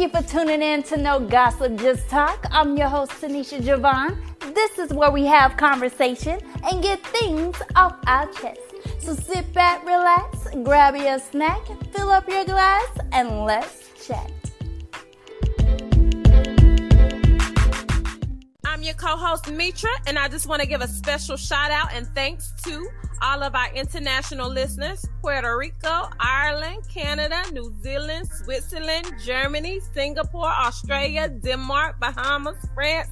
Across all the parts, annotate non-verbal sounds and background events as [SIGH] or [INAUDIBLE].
you for tuning in to No Gossip Just Talk. I'm your host, Tenisha Javon. This is where we have conversation and get things off our chest. So sit back, relax, grab your snack, fill up your glass, and let's chat. I'm your co-host Mitra, and I just want to give a special shout out and thanks to all of our international listeners Puerto Rico, Ireland, Canada, New Zealand, Switzerland, Germany, Singapore, Australia, Denmark, Bahamas, France.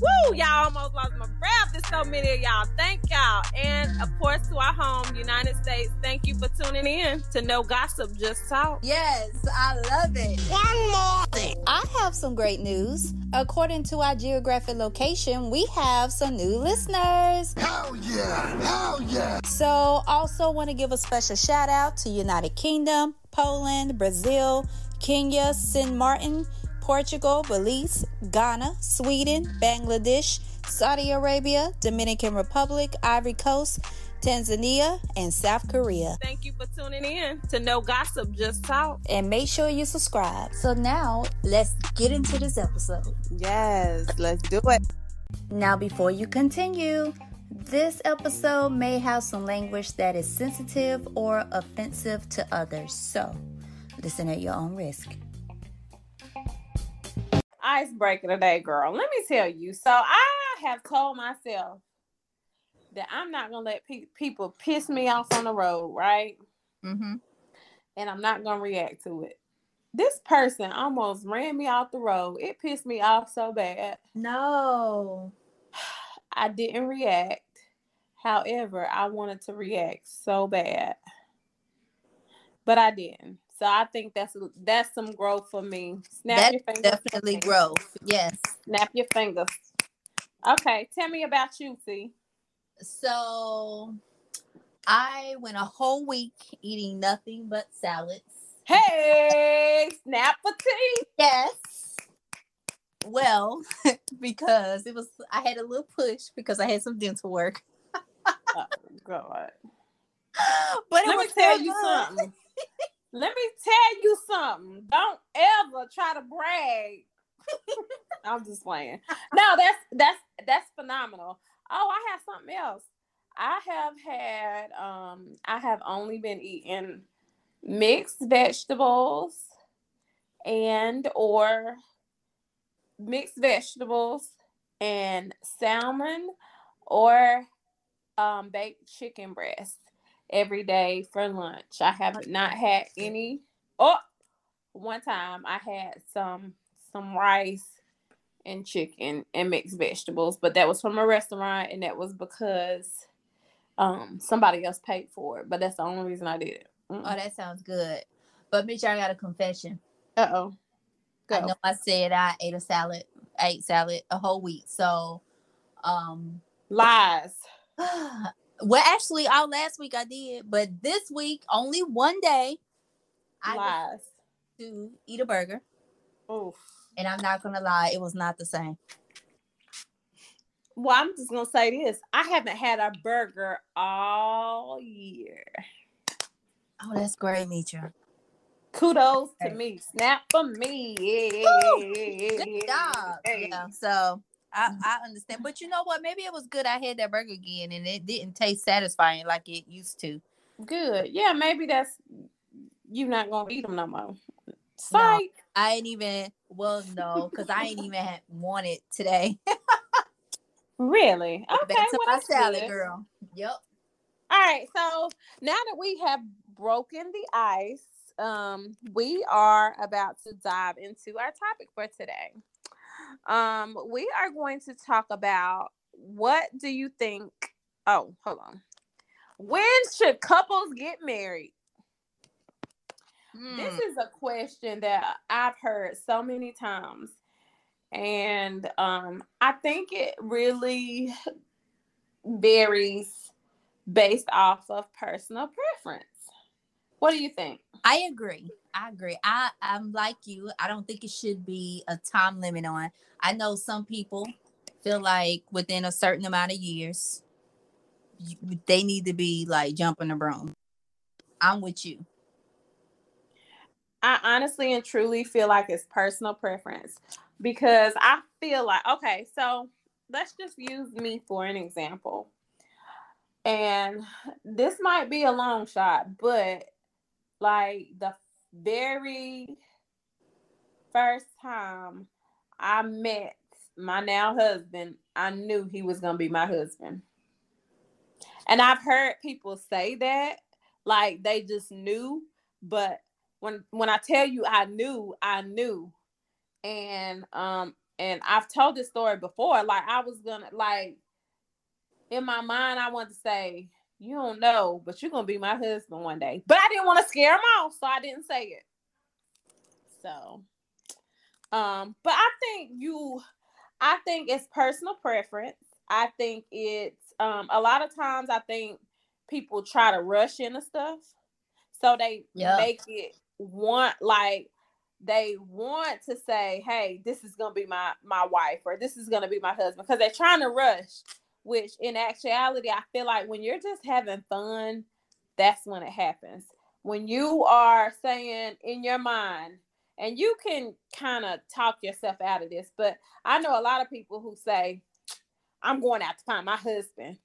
Woo! Y'all almost lost my breath. There's so many of y'all. Thank y'all. And of course, to our home, United States, thank you for tuning in to No Gossip, Just Talk. Yes, I love it. One more thing. I have some great news. According to our geographic location, we have some new listeners. Hell yeah! Hell yeah! So, also want to give a special shout out to United Kingdom, Poland, Brazil, Kenya, St. Martin, Portugal, Belize, Ghana, Sweden, Bangladesh, Saudi Arabia, Dominican Republic, Ivory Coast, Tanzania, and South Korea. Thank you for tuning in to No Gossip, Just Talk. And make sure you subscribe. So now, let's get into this episode. Yes, let's do it. Now, before you continue, this episode may have some language that is sensitive or offensive to others. So, listen at your own risk. Icebreaker today, girl. Let me tell you. So, I have told myself that I'm not to let pe- people piss me off on the road, right? Mm-hmm. And I'm not to react to it. This person almost ran me off the road. It pissed me off so bad. No. [SIGHS] I didn't react. However, I wanted to react so bad, but I didn't. So I think that's that's some growth for me. Snap That's your fingers. definitely growth. Yes. Snap your fingers. Okay, tell me about you, T. So, I went a whole week eating nothing but salads. Hey, snap a T. Yes. Well, [LAUGHS] because it was, I had a little push because I had some dental work. [LAUGHS] Oh God. But it Let me was tell so you good. something. [LAUGHS] Let me tell you something. Don't ever try to brag. [LAUGHS] I'm just playing. No, that's that's that's phenomenal. Oh, I have something else. I have had um I have only been eating mixed vegetables and or mixed vegetables and salmon or um baked chicken breast every day for lunch. I have not had any. Oh, one time I had some some rice and chicken and mixed vegetables, but that was from a restaurant, and that was because um somebody else paid for it. But that's the only reason I did it. Oh, that sounds good. But bitch, I got a confession. Uh oh. I know I said I ate a salad, I ate salad a whole week. So, um, Lies. [SIGHS] [LAUGHS] well, actually, all last week I did, but this week only one day I Lies. to eat a burger, Oof. and I'm not gonna lie, it was not the same. Well, I'm just gonna say this. I haven't had a burger all year. Oh, that's great, Mitra. Kudos to me. Snap for me. Yeah. Good job. Hey. Yeah. So I, I understand, but you know what? Maybe it was good. I had that burger again, and it didn't taste satisfying like it used to. Good. Yeah, maybe that's you're not gonna eat them no more. Psych. I ain't even. Well, no, because I ain't even had wanted today. Really? Okay. Back to well, my salad, good. girl. Yep. All right. So now that we have broken the ice, um, we are about to dive into our topic for today. Um, we are going to talk about what do you think? Oh, hold on. When should couples get married? This Hmm. is a question that I've heard so many times. And um, I think it really varies based off of personal preference. What do you think? I agree. I agree. I I'm like you. I don't think it should be a time limit on. I know some people feel like within a certain amount of years, you- they need to be like jumping the broom. I'm with you. I honestly and truly feel like it's personal preference because I feel like okay, so let's just use me for an example. And this might be a long shot, but like the very first time I met my now husband, I knew he was going to be my husband. And I've heard people say that like they just knew, but when when I tell you I knew, I knew. And um and I've told this story before like I was going to like in my mind I wanted to say you don't know, but you're gonna be my husband one day. But I didn't want to scare him off, so I didn't say it. So, um, but I think you, I think it's personal preference. I think it's um a lot of times I think people try to rush into stuff, so they Yeah. make it want like they want to say, "Hey, this is gonna be my my wife," or "This is gonna be my husband," because they're trying to rush which in actuality i feel like when you're just having fun that's when it happens. When you are saying in your mind and you can kind of talk yourself out of this but i know a lot of people who say i'm going out to find my husband.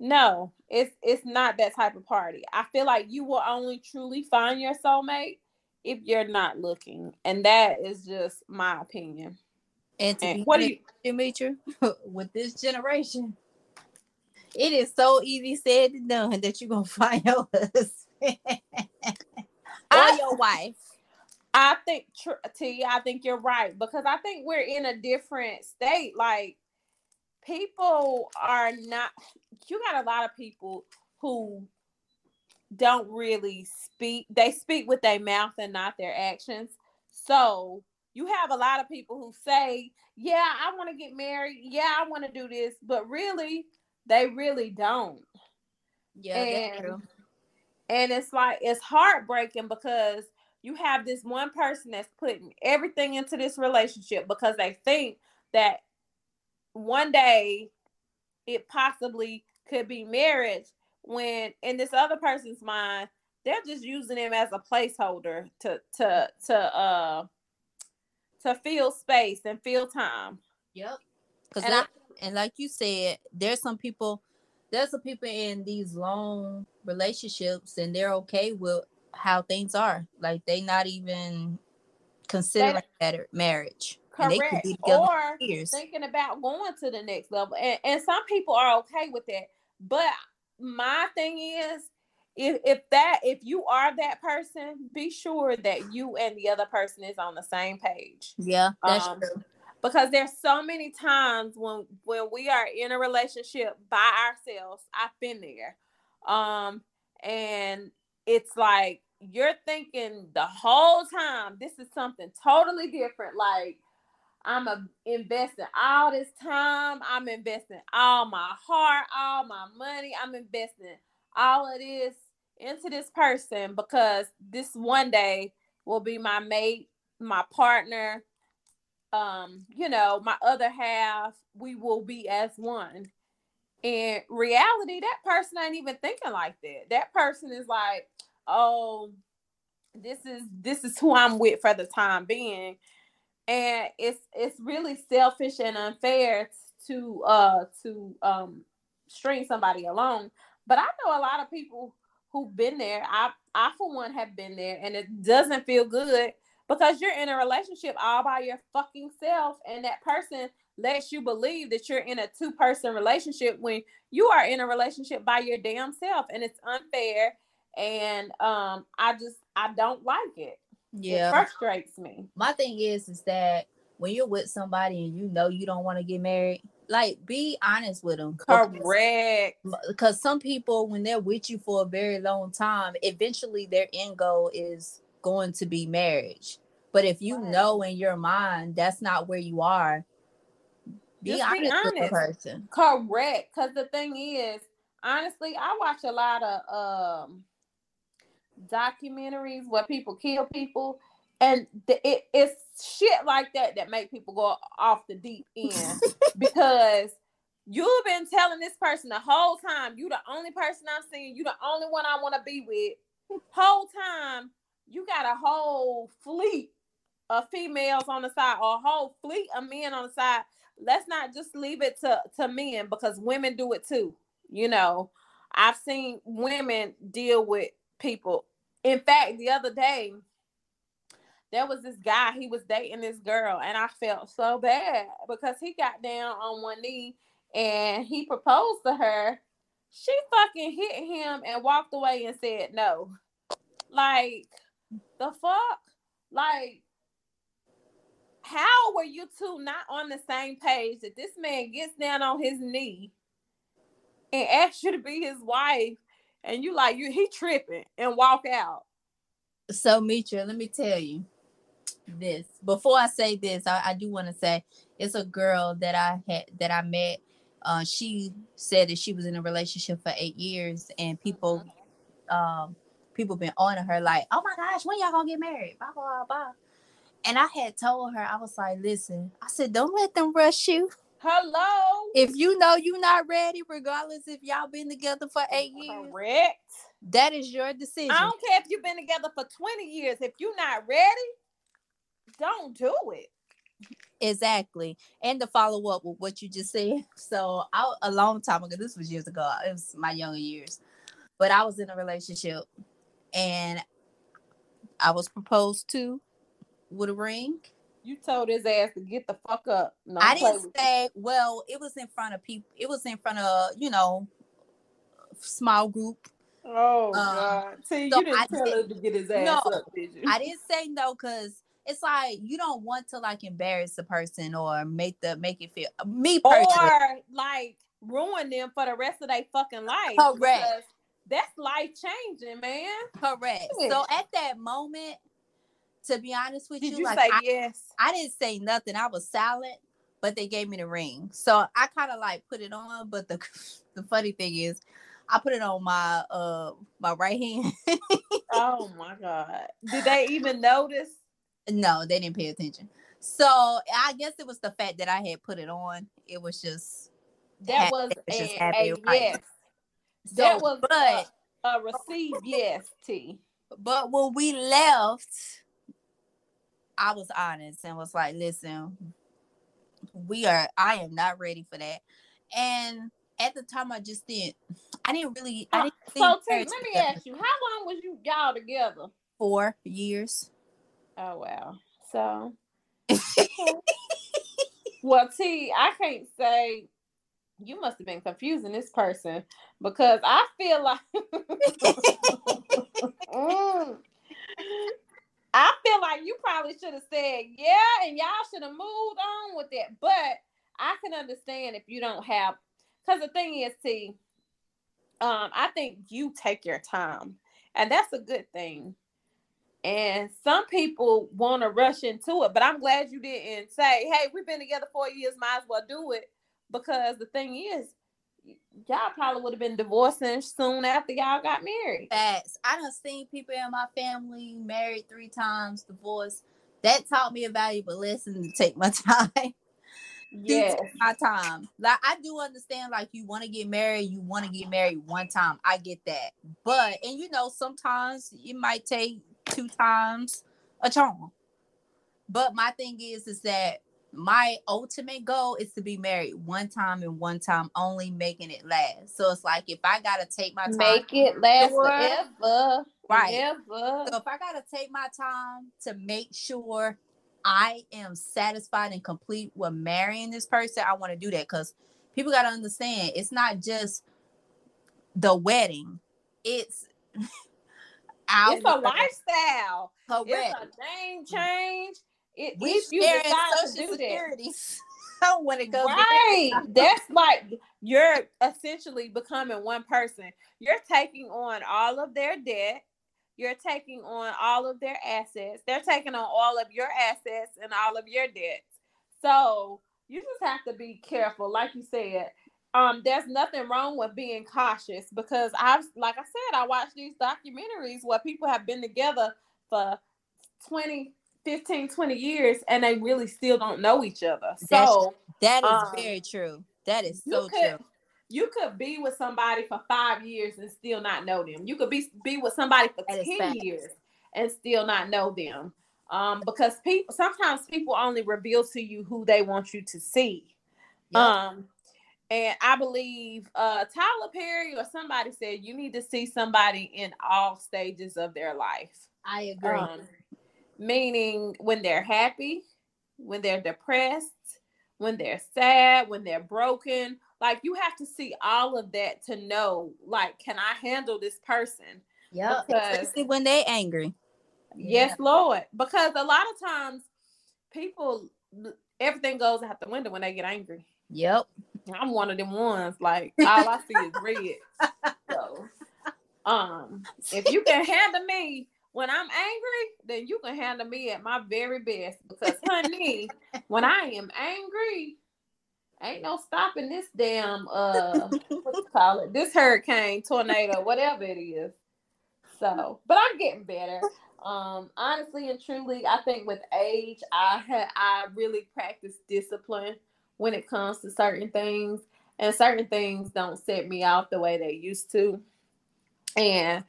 No it's it's not that type of party. I feel like you will only truly find your soulmate if you're not looking and that is just my opinion. And to And be what do you Demetri, [LAUGHS] with this generation, it is so easy said and done that you're gonna [LAUGHS] find your husband or I- your wife. I think T, I think you're right because I think we're in a different state. Like people are not you got a lot of people who don't really speak. They speak with their mouth and not their actions. So you have a lot of people who say, Yeah, I want to get married. Yeah, I want to do this, but really, they really don't. Yeah, And- true. And it's like it's heartbreaking because you have this one person that's putting everything into this relationship because they think that one day it possibly could be marriage when in this other person's mind they're just using him as a placeholder to to to uh to fill space and fill time Yep. Because And like you said, there's some people, there's some people in these long relationships, and they're okay with how things are. Like they not even considering that marriage. And they could correct or years. thinking about going to the next level. And, and some people are okay with that. But my thing is, if if that if you are that person, be sure that you and the other person is on the same page. Yeah, that's Um, true. Because there's so many times when when we are in a relationship by ourselves. I've been there. Um, and it's like you're thinking the whole time this is something totally different. Like I'm a, investing all this time. I'm investing all my heart, all my money. I'm investing all of this into this person because this one day will be my mate, my partner, um, you know, my other half. We will be as one. In reality, that person ain't even thinking like that. That person is like, oh, this is this is who I'm with for the time being and it's it's really selfish and unfair to uh to um string somebody along but i know a lot of people who've been there i i for one have been there and it doesn't feel good because you're in a relationship all by your fucking self and that person lets you believe that you're in a two person relationship when you are in a relationship by your damn self and it's unfair and um i just i don't like it it Yeah. frustrates me My thing is, is that when you're with somebody and you know you don't want to get married, like be honest with them. Correct. because some people when they're with you for a very long time eventually their end goal is going to be marriage but if you know in your mind that's not where you are be Just be honest, with the person Correct. Because the thing is, honestly, I watch a lot of um documentaries where people kill people, and the, it, it's shit like that that make people go off the deep end [LAUGHS] because you've been telling this person the whole time you the only person I'm seeing, you the only one I want to be with. Whole time you got a whole fleet of females on the side or a whole fleet of men on the side. Let's not just leave it to, to men because women do it too. You know, I've seen women deal with people. In fact, the other day, there was this guy, he was dating this girl, and I felt so bad because he got down on one knee and he proposed to her. She fucking hit him and walked away and said no. Like, the fuck? Like, how were you two not on the same page that this man gets down on his knee and asks you to be his wife and you like you he tripping and walk out? So Mitra, let me tell you this. Before I say this, I, I do want to say it's a girl that I had that I met. Uh, she said that she was in a relationship for eight years and people um people been on her like, oh my gosh, when y'all gonna get married? Blah blah blah. And I had told her, I was like, listen, I said, don't let them rush you. Hello. If you know you're not ready, regardless if y'all been together for eight years, Correct. that is your decision. I don't care if you've been together for 20 years. If you're not ready, don't do it. Exactly. And to follow up with what you just said. [LAUGHS] So I a long time ago, this was years ago. It was my younger years. But I was in a relationship and I was proposed to with a ring. You told his ass to get the fuck up. No, I didn't say, well, it was in front of people, it was in front of, you know, small group. Oh Um, God. See, so you didn't I tell did- him to get his ass No, up, did you? I didn't say no because it's like you don't want to like embarrass the person or make the make it feel me personally. or like ruin them for the rest of their fucking life. Correct. That's life changing, man. Correct. Yeah. So at that moment, to be honest with Did you, you like I, yes? I didn't say nothing. I was silent, but they gave me the ring. So I kind of like put it on. But the [LAUGHS] the funny thing is, I put it on my uh my right hand. Oh my god! Did they even notice? no, they didn't pay attention. So I guess it was the fact that I had put it on. It was just That was was just a, happy, a right? yes. So, That was but a, a received yes, T. but when we left, I was honest and was like, listen, we are I am not ready for that. And at the time I just didn't I didn't really I didn't So T, let me ask you, how long was you y'all together? four years. Oh wow. So [LAUGHS] well, T, I can't say you must have been confusing this person because I feel like [LAUGHS] [LAUGHS] Mm. I feel like you probably should have said yeah, and y'all should have moved on with it. But I can understand if you don't have, because the thing is, see, um, I think you take your time, and that's a good thing. And some people want to rush into it, but I'm glad you didn't say, "Hey, we've been together four years, might as well do it." Because the thing is, y'all probably would have been divorcing soon after y'all got married. Facts. I done seen people in my family married three times, divorced. That taught me a valuable lesson to take my [LAUGHS] time. Yeah, my time. Like I do understand, like you want to get married, you want to get married one time. I get that. But and you know, sometimes it might take two times a charm. But my thing is, is that my ultimate goal is to be married one time and one time only, making it last. So it's like if I gotta take my time, Make it last Sure. forever. Right. Forever. So if I gotta take my time to make sure I am satisfied and complete with marrying this person, I want to do that because people gotta understand it's not just the wedding; it's our [LAUGHS] It's a lifestyle. Correct. It's a name mm. change. It, we if you decide to social do that. security [LAUGHS] when it goes Right. That's like you're essentially becoming one person. You're taking on all of their debt. You're taking on all of their assets. They're taking on all of your assets and all of your debts. So you just have to be careful. Like you said, um, there's nothing wrong with being cautious because I've, like I said, I watch these documentaries where people have been together for 20, 15, 20 years and they really still don't know each other. So That is Um, very true. That is so could true. you could be with somebody for five years and still not know them. You could be be with somebody for That ten years and still not know them. Um, because people sometimes people only reveal to you who they want you to see. Yep. Um, and I believe uh Tyler Perry or somebody said you need to see somebody in all stages of their life. I agree. Um, meaning when they're happy, when they're depressed, when they're sad, when they're broken. Like you have to see all of that to know, like, can I handle this person? Yeah, Especially when they're angry. Yes, Lord. Because a lot of times people everything goes out the window when they get angry. Yep. I'm one of them ones. Like all I see is red. [LAUGHS] So, um, if you can handle me when I'm angry, then you can handle me at my very best. Because, honey, [LAUGHS] when I am angry, ain't no stopping this damn uh, what you call it? This hurricane, tornado, whatever it is. So, but I'm getting better. Um, honestly and truly, I think with age, I had I really practice discipline when it comes to certain things, and certain things don't set me off the way they used to. And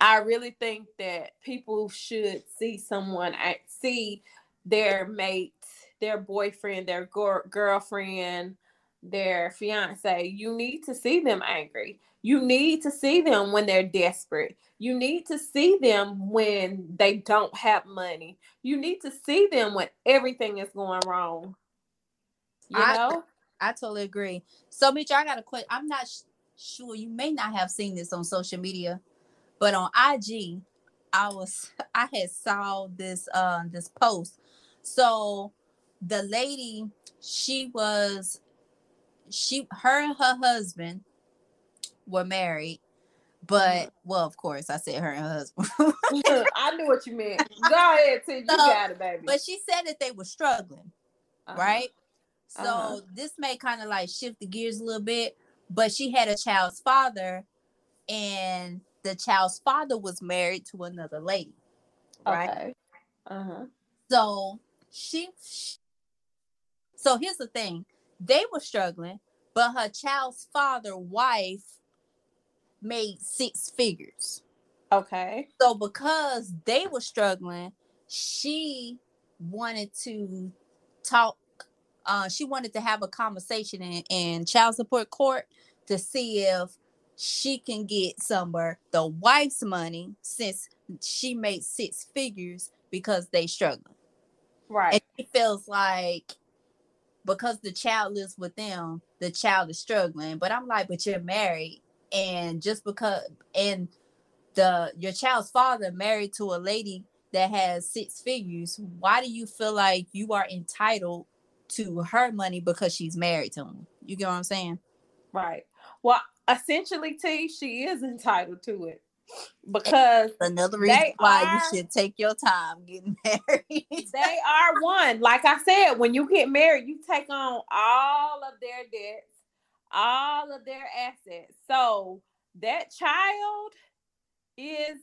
I really think that people should see someone see their mate, their boyfriend, their gir- girlfriend, their fiance. You need to see them angry. You need to see them when they're desperate. You need to see them when they don't have money. You need to see them when everything is going wrong. You I- know? I totally agree. So, Mitch, I got a question. I'm not sh- sure you may not have seen this on social media, but on IG, I was [LAUGHS] I had saw this uh this post. So the lady, she was she her and her husband were married, but well, of course, I said her and her husband. [LAUGHS] I knew what you meant. Go ahead. You So, got it, baby. but she said that they were struggling. Uh-huh. right? So Uh-huh. this may kind of like shift the gears a little bit, but she had a child's father, and the child's father was married to another lady, right? Okay. Uh huh. So she, so here's the thing: they were struggling, but her child's father, wife, made six figures. Okay. So because they were struggling, she wanted to talk. Uh, she wanted to have a conversation in, in child support court to see if she can get somewhere the wife's money since she made six figures because they struggling. Right. And she feels like because the child lives with them, the child is struggling. But I'm like, but you're married, and just because and the your child's father married to a lady that has six figures, why do you feel like you are entitled to her money because she's married to him? You get what I'm saying? Right. Well, essentially, T, she is entitled to it because Another reason why are- you should take your time getting [LAUGHS] married. they are one. Like I said, when you get married, you take on all of their debts, all of their assets. So that child is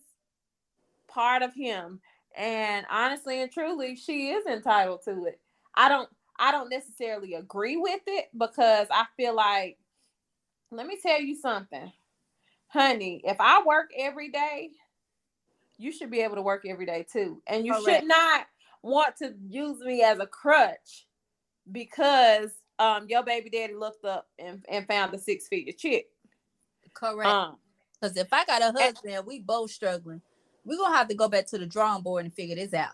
part of him. And honestly and truly, she is entitled to it. I don't I don't necessarily agree with it because I feel like let me tell you something. Honey, if I work every day, you should be able to work every day too. And you Correct. should not want to use me as a crutch because um your baby daddy looked up and, and found a six figure chick. Correct. Um Because if I got a husband and we both struggling, we're gonna have to go back to the drawing board and figure this out.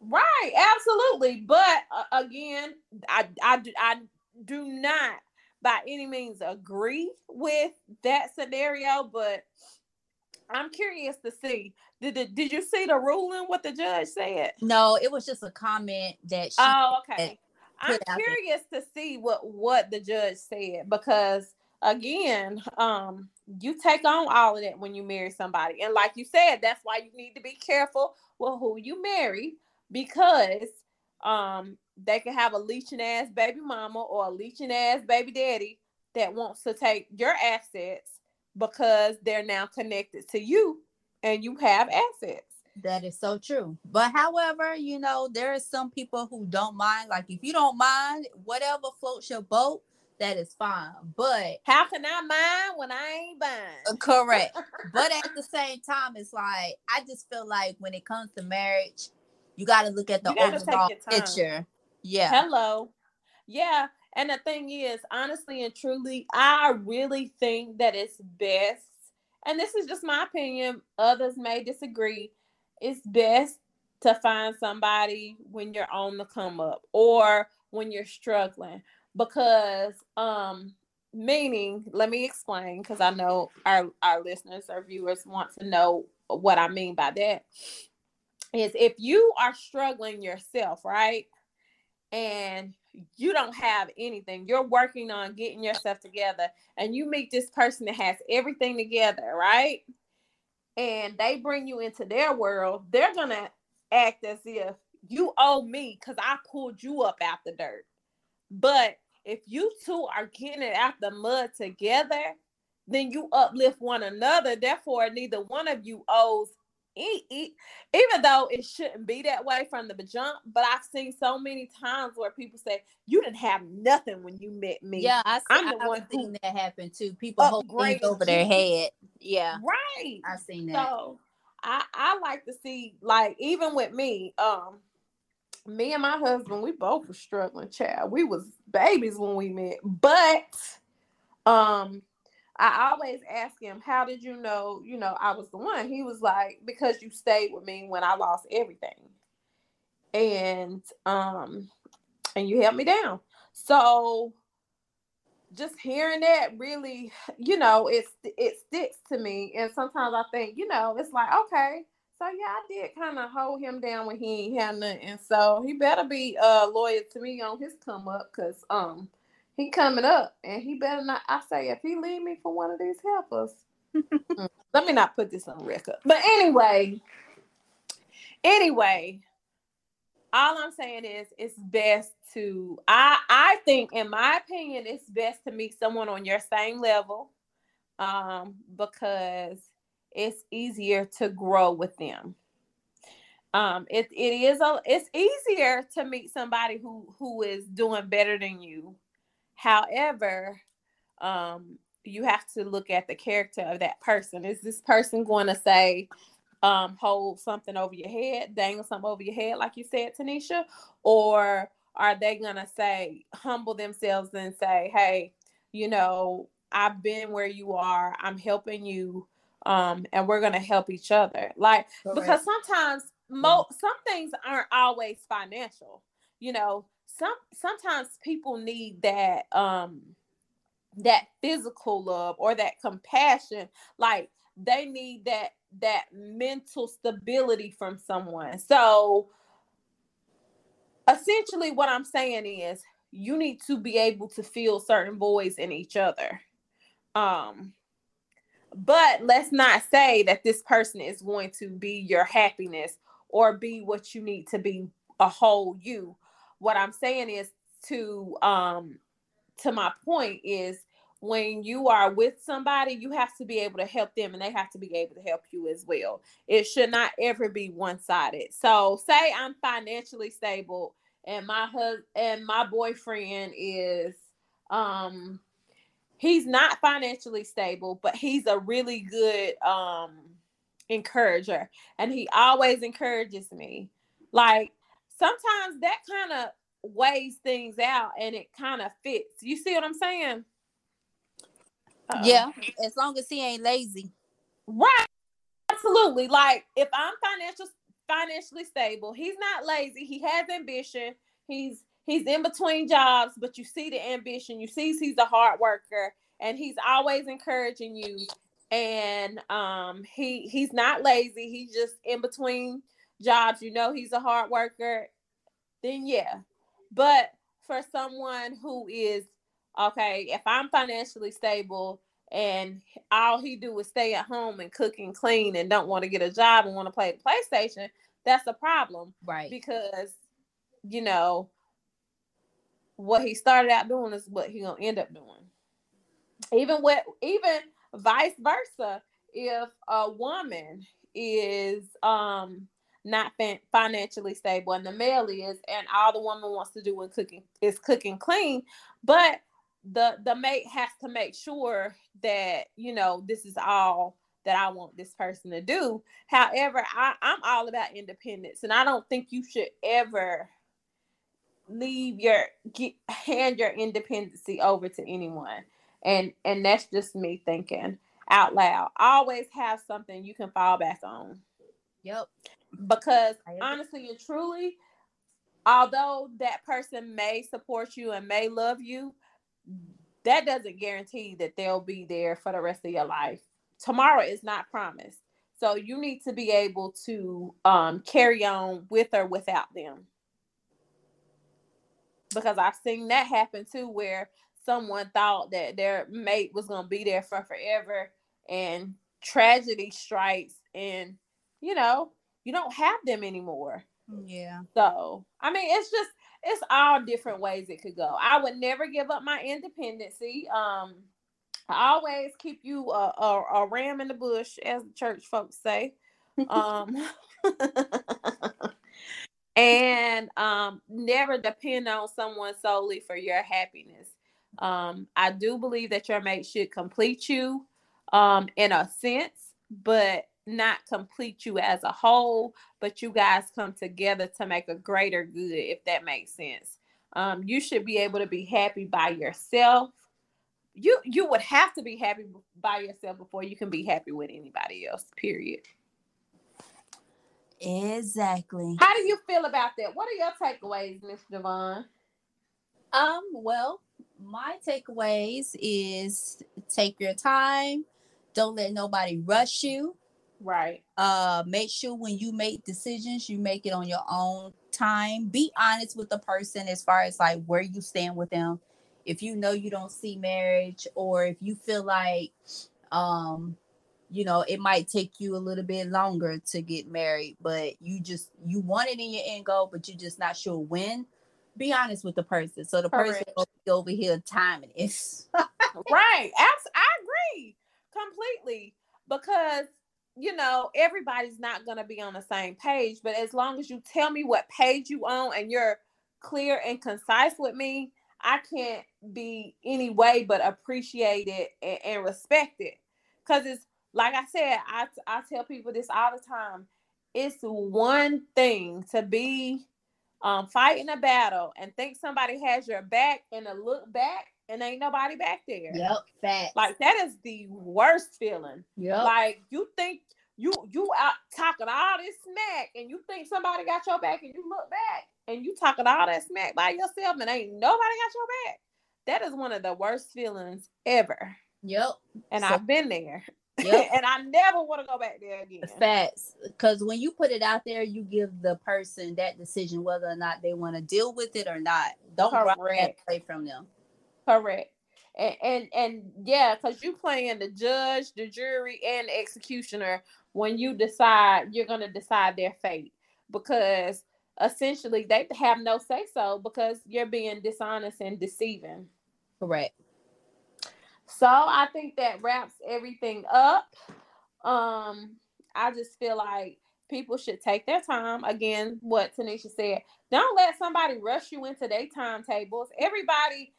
Right, absolutely. But uh, again, I, I do- I do not by any means agree with that scenario. But I'm curious to see. Did the, did you see the ruling? What the judge said? No, it was just a comment that she Oh, okay. I'm there. curious to see what what the judge said because again, um, you take on all of that when you marry somebody, and like you said, that's why you need to be careful with who you marry because um they can have a leeching ass baby mama or a leeching ass baby daddy that wants to take your assets because they're now connected to you and you have assets. that is so true. But however, you know, there are some people who don't mind. Like if you don't mind, whatever floats your boat, that is fine. But how can I mind when I ain't buying? Correct. [LAUGHS] but at the same time, it's like I just feel like when it comes to marriage, you got to look at the overall picture. Yeah. Hello. Yeah. And the thing is, honestly and truly, I really think that it's best, and this is just my opinion, others may disagree. It's best to find somebody when you're on the come up or when you're struggling because um meaning let me explain because i know our our listeners our viewers want to know what i mean by that is if you are struggling yourself right and you don't have anything you're working on getting yourself together and you meet this person that has everything together right and they bring you into their world they're gonna act as if you owe me because i pulled you up out the dirt but if you two are getting it out the mud together, then you uplift one another. Therefore, neither one of you owes even though it shouldn't be that way from the jump, but I've seen so many times where people say you didn't have nothing when you met me. Yeah, I, I'm the I've one seen that happen too. People hold things over their head. Yeah, right. I've seen that. So I I like to see like even with me, um, me and my husband, we both were struggling, child. We was babies when we met, but um, I always ask him, "How did you know? You know, I was the one." He was like, "Because you stayed with me when I lost everything, and um, and you held me down." So, just hearing that really, you know, it's it sticks to me, and sometimes I think, you know, it's like, okay so yeah, I did kind of hold him down when he ain't had nothing. So he better be uh loyal to me on his come up, cause um he coming up, and he better not. I say if he leave me for one of these helpers, [LAUGHS] mm, let me not put this on record. But anyway, anyway, all I'm saying is it's best to I I think in my opinion it's best to meet someone on your same level um because it's easier to grow with them. Um, it, it is a it's easier to meet somebody who who is doing better than you. However, um, you have to look at the character of that person. Is this person going to say, um, hold something over your head, dangle something over your head, like you said, Tenisha, or are they gonna say humble themselves and say, hey, you know, I've been where you are, I'm helping you um, and we're gonna help each other. Like Correct. because sometimes mo some things aren't always financial. You know, some sometimes people need that um that physical love or that compassion. Like they need that that mental stability from someone. So essentially what I'm saying is you need to be able to feel certain voids in each other. Um but let's not say that this person is going to be your happiness or be what you need to be a whole you. What I'm saying is to um to my point is when you are with somebody, you have to be able to help them and they have to be able to help you as well. It should not ever be one-sided. So say I'm financially stable and my husband and my boyfriend is um he's not financially stable, but he's a really good um encourager and he always encourages me. Like sometimes that kind of weighs things out and it kind of fits. You see what I'm saying? Uh-oh. Yeah, as long as he ain't lazy. Right. Absolutely. Like if I'm financial financially stable, he's not lazy, he has ambition, he's he's in between jobs, but you see the ambition, you see he's a hard worker, and he's always encouraging you. And um, he he's not lazy, he's just in between jobs. You know, he's a hard worker. Then yeah, but for someone who is okay, if I'm financially stable and all he do is stay at home and cook and clean and don't want to get a job and want to play the PlayStation, that's a problem. Right. Because you know, what he started out doing is what he gonna end up doing. Even with even vice versa, if a woman is um not financially stable and the male is, and all the woman wants to do in cooking is cooking clean, but the the mate has to make sure that you know this is all that I want this person to do. However, I, I'm all about independence, and I don't think you should ever leave your get, hand your independency over to anyone. And and that's just me thinking out loud. Always have something you can fall back on. Yep. Because honestly and truly, although that person may support you and may love you, that doesn't guarantee that they'll be there for the rest of your life. Tomorrow is not promised. So you need to be able to um, carry on with or without them. Because I've seen that happen too, where someone thought that their mate was going to be there for forever and tragedy strikes and, you know, you don't have them anymore. Yeah. So, I mean, it's just it's all different ways it could go. I would never give up my independency. Um, I always keep you a, a, a ram in the bush, as the church folks say. Um, [LAUGHS] and um, never depend on someone solely for your happiness. Um, I do believe that your mate should complete you um, in a sense, but not complete you as a whole, but you guys come together to make a greater good, if that makes sense. Um, you should be able to be happy by yourself. You you would have to be happy by yourself before you can be happy with anybody else. Period. Exactly. How do you feel about that? What are your takeaways, Miss Devon? Um, well, my takeaways is take your time. Don't let nobody rush you. Right. Uh, make sure when you make decisions, you make it on your own time. Be honest with the person as far as like where you stand with them. If you know you don't see marriage, or if you feel like, um, you know, it might take you a little bit longer to get married, but you just you want it in your end goal, but you're just not sure when. Be honest with the person, so the person Correct. will be over here timing it. right. I agree completely because you know everybody's not going to be on the same page, but as long as you tell me what page you on and you're clear and concise with me, I can't be any way but appreciate it and, and respect it. Cause it's like I said, I I tell people this all the time. It's one thing to be um fighting a battle and think somebody has your back and to look back and ain't nobody back there. yep, facts. Like that is the worst feeling. yep. Like you think you you out talking all this smack and you think somebody got your back and you look back and you talking all that smack by yourself and ain't nobody got your back. That is one of the worst feelings ever. yep. And So- I've been there. Yep. [LAUGHS] and I never want to go back there again. Facts. Because when you put it out there, you give the person that decision whether or not they want to deal with it or not. Don't run away from them. Correct. And and, and yeah, because you playing the judge, the jury, and the executioner when you decide you're gonna decide their fate. Because essentially they have no say so because you're being dishonest and deceiving. Correct. So I think that wraps everything up. Um, I just feel like people should take their time. Again, what Tenisha said, don't let somebody rush you into their timetables. Everybody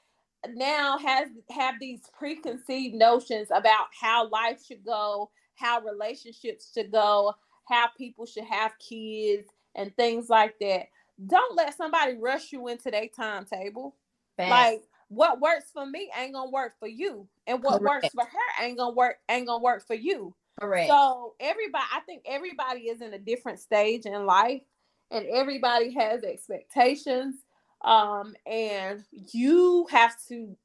now has have these preconceived notions about how life should go, how relationships should go, how people should have kids and things like that. Don't let somebody rush you into their timetable. Like what works for me ain't gonna work for you, and what works for her ain't gonna work ain't gonna work for you. correct. So everybody, I think everybody is in a different stage in life, and everybody has expectations. Um, and you have to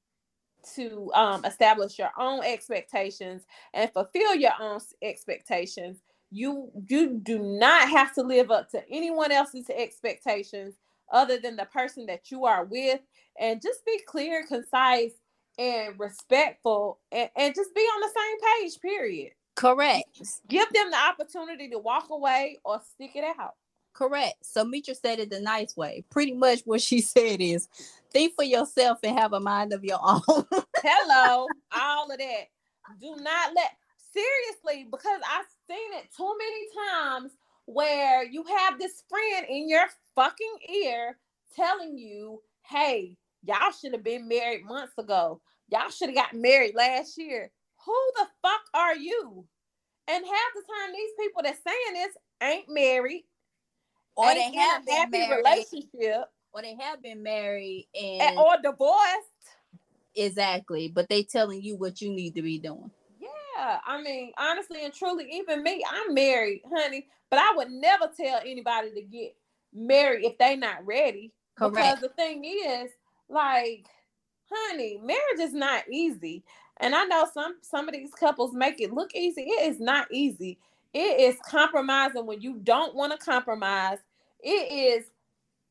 to um establish your own expectations and fulfill your own expectations. You you do not have to live up to anyone else's expectations other than the person that you are with and just be clear, concise, and respectful and, and just be on the same page, period correct. give them the opportunity to walk away or stick it out. Correct. So Mitra said it the nice way. Pretty much what she [LAUGHS] said is think for yourself and have a mind of your own. [LAUGHS] Hello, all of that. Do not let seriously because I've seen it too many times where you have this friend in your fucking ear telling you, "Hey, y'all should have been married months ago. y'all should have got married last year. Who the fuck are you? And half the time, these people that saying this ain't married, Or they have been happy married, relationship, or they have been married, and, and, or divorced. exactly. But they telling you what you need to be doing. Yeah, I mean, honestly and truly, even me, I'm married, honey, but I would never tell anybody to get married if they not ready. Correct. Because the thing is, like, honey, marriage is not easy. And I know some some of these couples make it look easy. It is not easy. It is compromising when you don't want to compromise. It is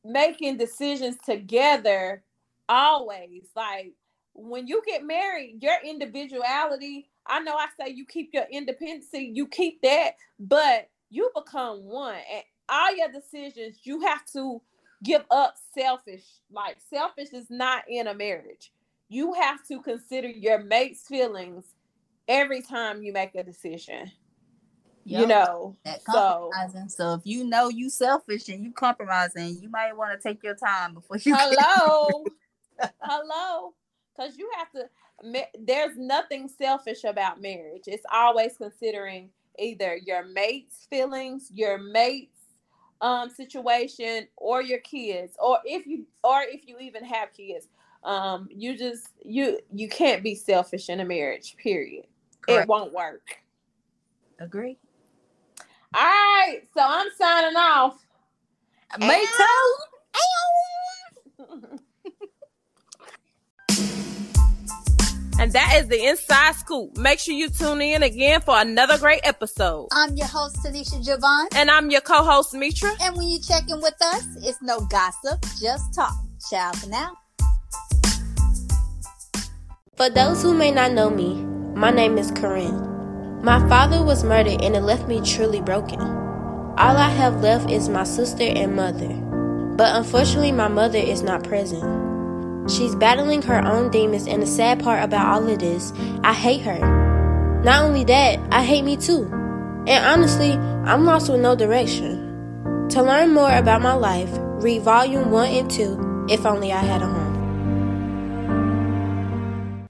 making decisions together always. Like when you get married, your individuality, I know I say you keep your independency, you keep that, but you become one. And all your decisions, you have to give up selfish. Like selfish is not in a marriage. You have to consider your mate's feelings every time you make a decision. You know. that So compromising. So if you know you selfish and you compromising, you might want to take your time before you. hello. [LAUGHS] hello. Because you have to there's nothing selfish about marriage. It's always considering either your mate's feelings, your mate's um situation, or your kids, or if you or if you even have kids. Um, you just you you can't be selfish in a marriage, period. It won't work. Agree. All right, so I'm signing off. Me too. And that is the inside scoop. Make sure you tune in again for another great episode. I'm your host, Tenisha Javon. And I'm your co-host Mitra. And when you check in with us, it's no gossip, just talk. Ciao for now. For those who may not know me, my name is Corinne. My father was murdered and it left me truly broken. All I have left is my sister and mother. But unfortunately, my mother is not present. She's battling her own demons, and the sad part about all of this, I hate her. Not only that, I hate me too. And honestly, I'm lost with no direction. To learn more about my life, read volume 1 and 2, If Only I Had a Home.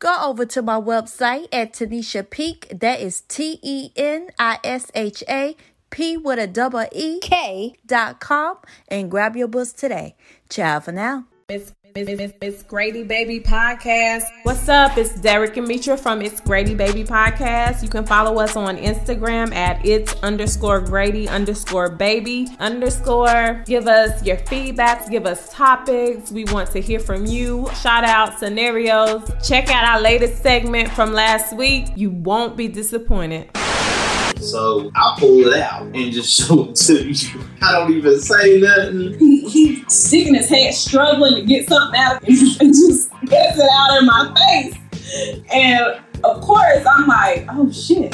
Go over to my website at Tenisha Peek. That is T E N I S H A P with a double E K dot com and grab your books today. Ciao for now. Miss Grady Baby Podcast. What's up? It's Derek and Mitra from It's Grady Baby Podcast. You can follow us on Instagram at it's underscore Grady underscore baby underscore. Give us your feedbacks, give us topics. We want to hear from you. Shout out scenarios. Check out our latest segment from last week. You won't be disappointed. So I pull it out and just [LAUGHS] show it to you. I don't even say nothing. he, he sticking his head, struggling to get something out [LAUGHS] and just gets it out in my face. And of course, I'm like, oh shit.